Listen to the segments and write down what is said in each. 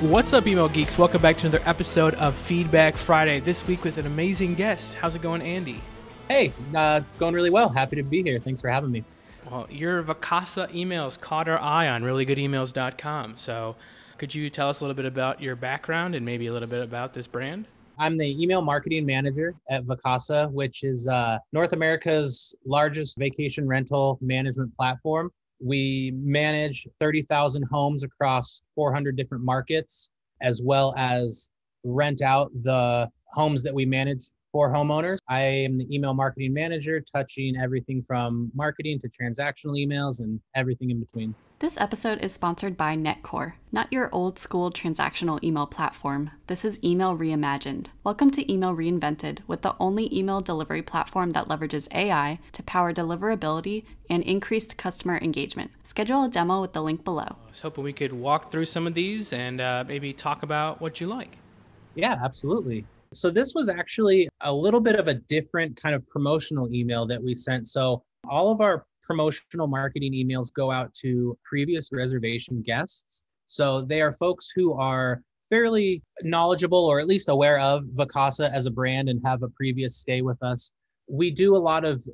What's up, email geeks? Welcome back to another episode of Feedback Friday. This week with an amazing guest. How's it going, Andy? Hey, uh, it's going really well. Happy to be here. Thanks for having me. Well, your Vacasa emails caught our eye on reallygoodemails.com. So, could you tell us a little bit about your background and maybe a little bit about this brand? I'm the email marketing manager at Vacasa, which is uh, North America's largest vacation rental management platform. We manage 30,000 homes across 400 different markets, as well as rent out the homes that we manage for homeowners. I am the email marketing manager, touching everything from marketing to transactional emails and everything in between. This episode is sponsored by Netcore, not your old school transactional email platform. This is email reimagined. Welcome to Email Reinvented, with the only email delivery platform that leverages AI to power deliverability and increased customer engagement. Schedule a demo with the link below. I was hoping we could walk through some of these and uh, maybe talk about what you like. Yeah, absolutely. So, this was actually a little bit of a different kind of promotional email that we sent. So, all of our promotional marketing emails go out to previous reservation guests. So they are folks who are fairly knowledgeable or at least aware of Vacasa as a brand and have a previous stay with us. We do a lot of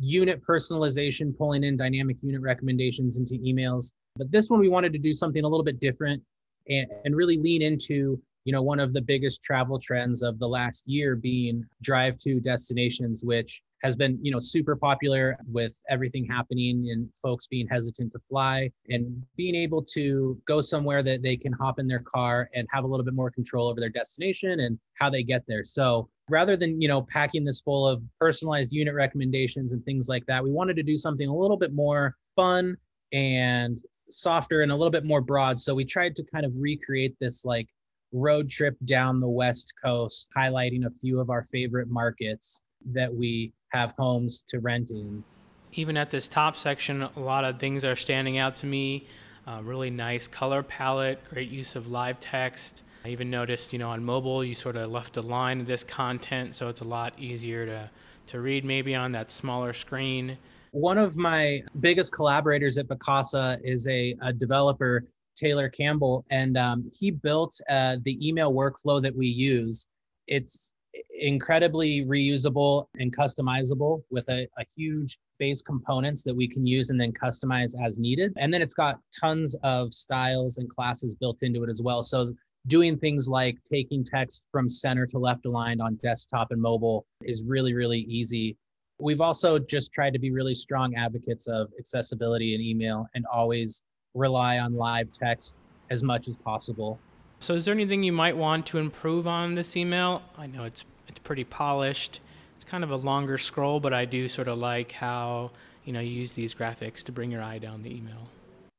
unit personalization, pulling in dynamic unit recommendations into emails. But this one, we wanted to do something a little bit different and, and really lean into you know one of the biggest travel trends of the last year being drive to destinations which has been you know super popular with everything happening and folks being hesitant to fly and being able to go somewhere that they can hop in their car and have a little bit more control over their destination and how they get there. So rather than you know packing this full of personalized unit recommendations and things like that we wanted to do something a little bit more fun and softer and a little bit more broad. So we tried to kind of recreate this like road trip down the west coast highlighting a few of our favorite markets that we have homes to rent in. Even at this top section, a lot of things are standing out to me. Uh, really nice color palette, great use of live text. I even noticed, you know, on mobile, you sort of left a line of this content, so it's a lot easier to, to read maybe on that smaller screen. One of my biggest collaborators at Vacasa is a, a developer, Taylor Campbell, and um, he built uh, the email workflow that we use. It's incredibly reusable and customizable with a, a, huge base components that we can use and then customize as needed. And then it's got tons of styles and classes built into it as well. So doing things like taking text from center to left aligned on desktop and mobile is really, really easy. We've also just tried to be really strong advocates of accessibility in email and always rely on live text as much as possible. So, is there anything you might want to improve on this email? I know it's it's pretty polished. It's kind of a longer scroll, but I do sort of like how you know you use these graphics to bring your eye down the email.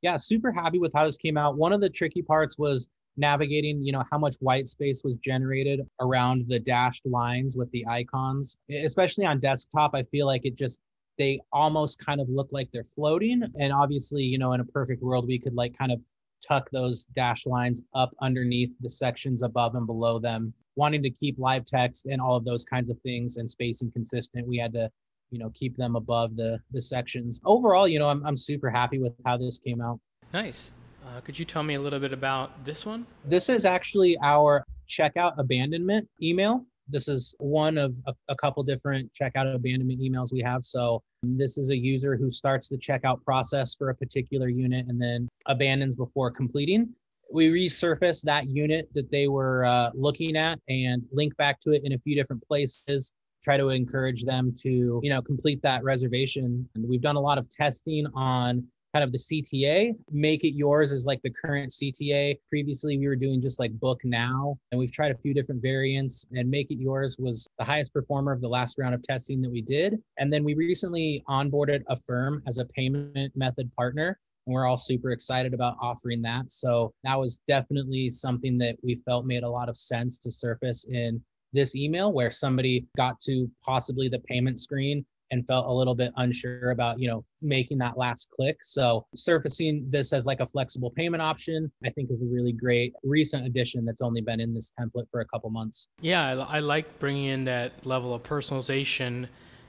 Yeah, super happy with how this came out. One of the tricky parts was navigating, you know, how much white space was generated around the dashed lines with the icons. Especially on desktop, I feel like it just they almost kind of look like they're floating. And obviously, you know, in a perfect world, we could like kind of tuck those dash lines up underneath the sections above and below them wanting to keep live text and all of those kinds of things and spacing consistent, we had to, you know, keep them above the the sections. Overall, you know, I'm I'm super happy with how this came out. Nice. Uh, could you tell me a little bit about this one? This is actually our checkout abandonment email. This is one of a, a couple different checkout abandonment emails we have. So this is a user who starts the checkout process for a particular unit and then abandons before completing we resurface that unit that they were uh, looking at and link back to it in a few different places try to encourage them to you know complete that reservation and we've done a lot of testing on kind of the cta make it yours is like the current cta previously we were doing just like book now and we've tried a few different variants and make it yours was the highest performer of the last round of testing that we did and then we recently onboarded affirm as a payment method partner and we're all super excited about offering that. So that was definitely something that we felt made a lot of sense to surface in this email where somebody got to possibly the payment screen and felt a little bit unsure about you know making that last click. So surfacing this as like a flexible payment option i think is a really great recent addition that's only been in this template for a couple months. Yeah i, I like bringing in that level of personalization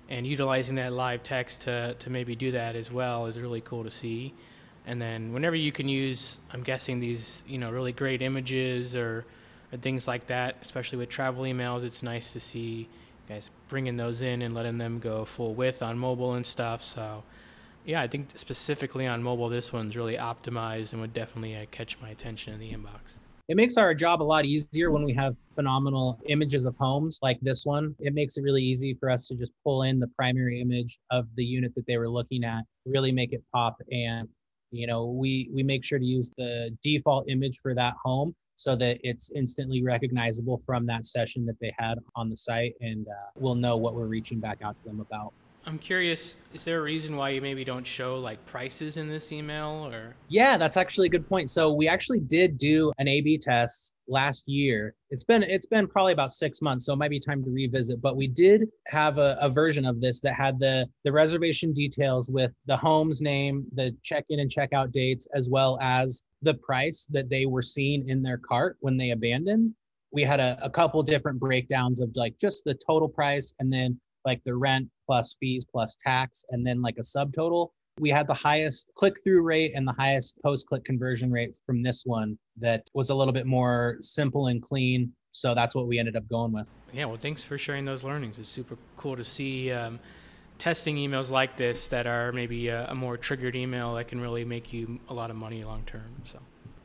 and utilizing that live text to, to maybe do that as well is really cool to see. And then whenever you can use, I'm guessing these, you know, really great images or, or things like that, especially with travel emails, it's nice to see guys bringing those in and letting them go full width on mobile and stuff. So, yeah, I think specifically on mobile, this one's really optimized and would definitely uh, catch my attention in the inbox. It makes our job a lot easier when we have phenomenal images of homes like this one. It makes it really easy for us to just pull in the primary image of the unit that they were looking at, really make it pop and you know, we we make sure to use the default image for that home so that it's instantly recognizable from that session that they had on the site and uh, we'll know what we're reaching back out to them about. I'm curious, is there a reason why you maybe don't show like prices in this email or? Yeah, that's actually a good point. So we actually did do an A/B test last year. It's been it's been probably about six months, so it might be time to revisit. But we did have a, a version of this that had the the reservation details with the home's name, the check-in and check-out dates, as well as the price that they were seeing in their cart when they abandoned. We had a, a couple different breakdowns of like just the total price and then like the rent plus fees plus tax and then like a subtotal. We had the highest click through rate and the highest post click conversion rate from this one that was a little bit more simple and clean. So that's what we ended up going with. Yeah well thanks for sharing those learnings. It's super cool to see um, testing emails like this that are maybe a, a more triggered email that can really make you a lot of money long term so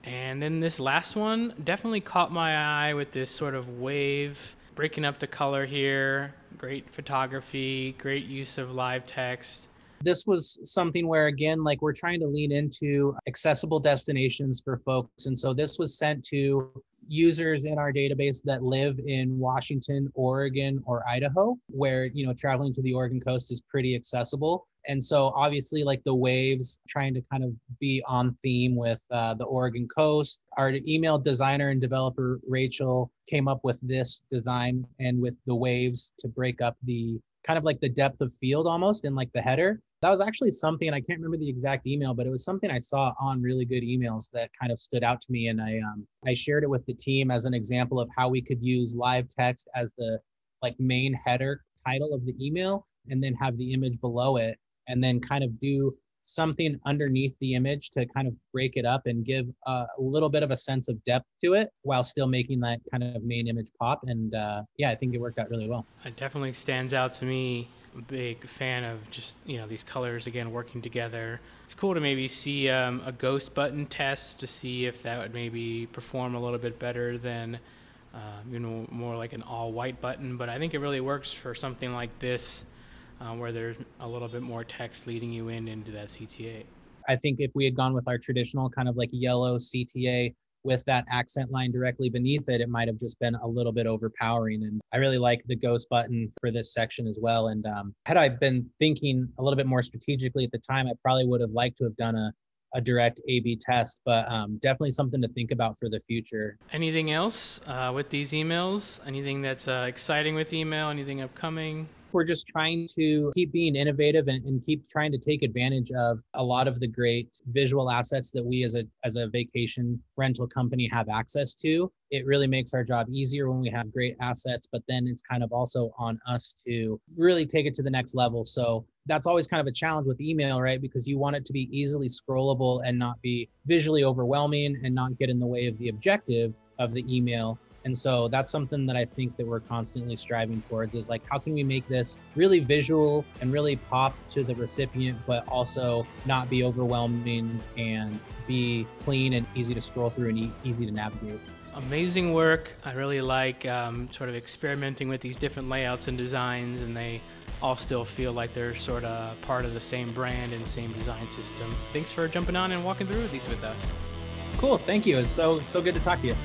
and then this last one definitely caught my eye with this sort of wave breaking up the color here great photography, great use of live text. This was something where, again, like we're trying to lean into accessible destinations for folks. And so this was sent to users in our database that live in Washington, Oregon, or Idaho, where, you know, traveling to the Oregon coast is pretty accessible. And so obviously like the waves trying to kind of be on theme with uh, the Oregon coast. Our email designer and developer, Rachel, came up with this design and with the waves to break up the kind of like the depth of field almost in like the header. That was actually something and I can't remember the exact email, but it was something I saw on really good emails that kind of stood out to me, and I um, I shared it with the team as an example of how we could use live text as the like main header title of the email, and then have the image below it, and then kind of do something underneath the image to kind of break it up and give a little bit of a sense of depth to it while still making that kind of main image pop. And uh, yeah, I think it worked out really well. It definitely stands out to me. Big fan of just you know these colors again working together. It's cool to maybe see um, a ghost button test to see if that would maybe perform a little bit better than uh, you know more like an all white button. But I think it really works for something like this uh, where there's a little bit more text leading you in into that CTA. I think if we had gone with our traditional kind of like yellow CTA with that accent line directly beneath it, it might have just been a little bit overpowering. And I really like the ghost button for this section as well. And um, had I been thinking a little bit more strategically at the time, I probably would have liked to have done a a direct A/B test, but um, definitely something to think about for the future. Anything else uh, with these emails? Anything that's uh, exciting with email? Anything upcoming? We're just trying to keep being innovative and, and, keep trying to take advantage of a lot of the great visual assets that we as a as a vacation rental company have access to. It really makes our job easier when we have great assets but then it's kind of also on us to really take it to the next level. So that's always kind of a challenge with email right? Because you want it to be easily scrollable and not be visually overwhelming and not get in the way of the objective of the email and so that's something that I think that we're constantly striving towards is like, how can we make this really visual and really pop to the recipient, but also not be overwhelming and be clean and easy to scroll through and e- easy to navigate. Amazing work. I really like um, sort of experimenting with these different layouts and designs, and they all still feel like they're sort of part of the same brand and same design system. Thanks for jumping on and walking through these with us. Cool. Thank you. It's so so good to talk to you.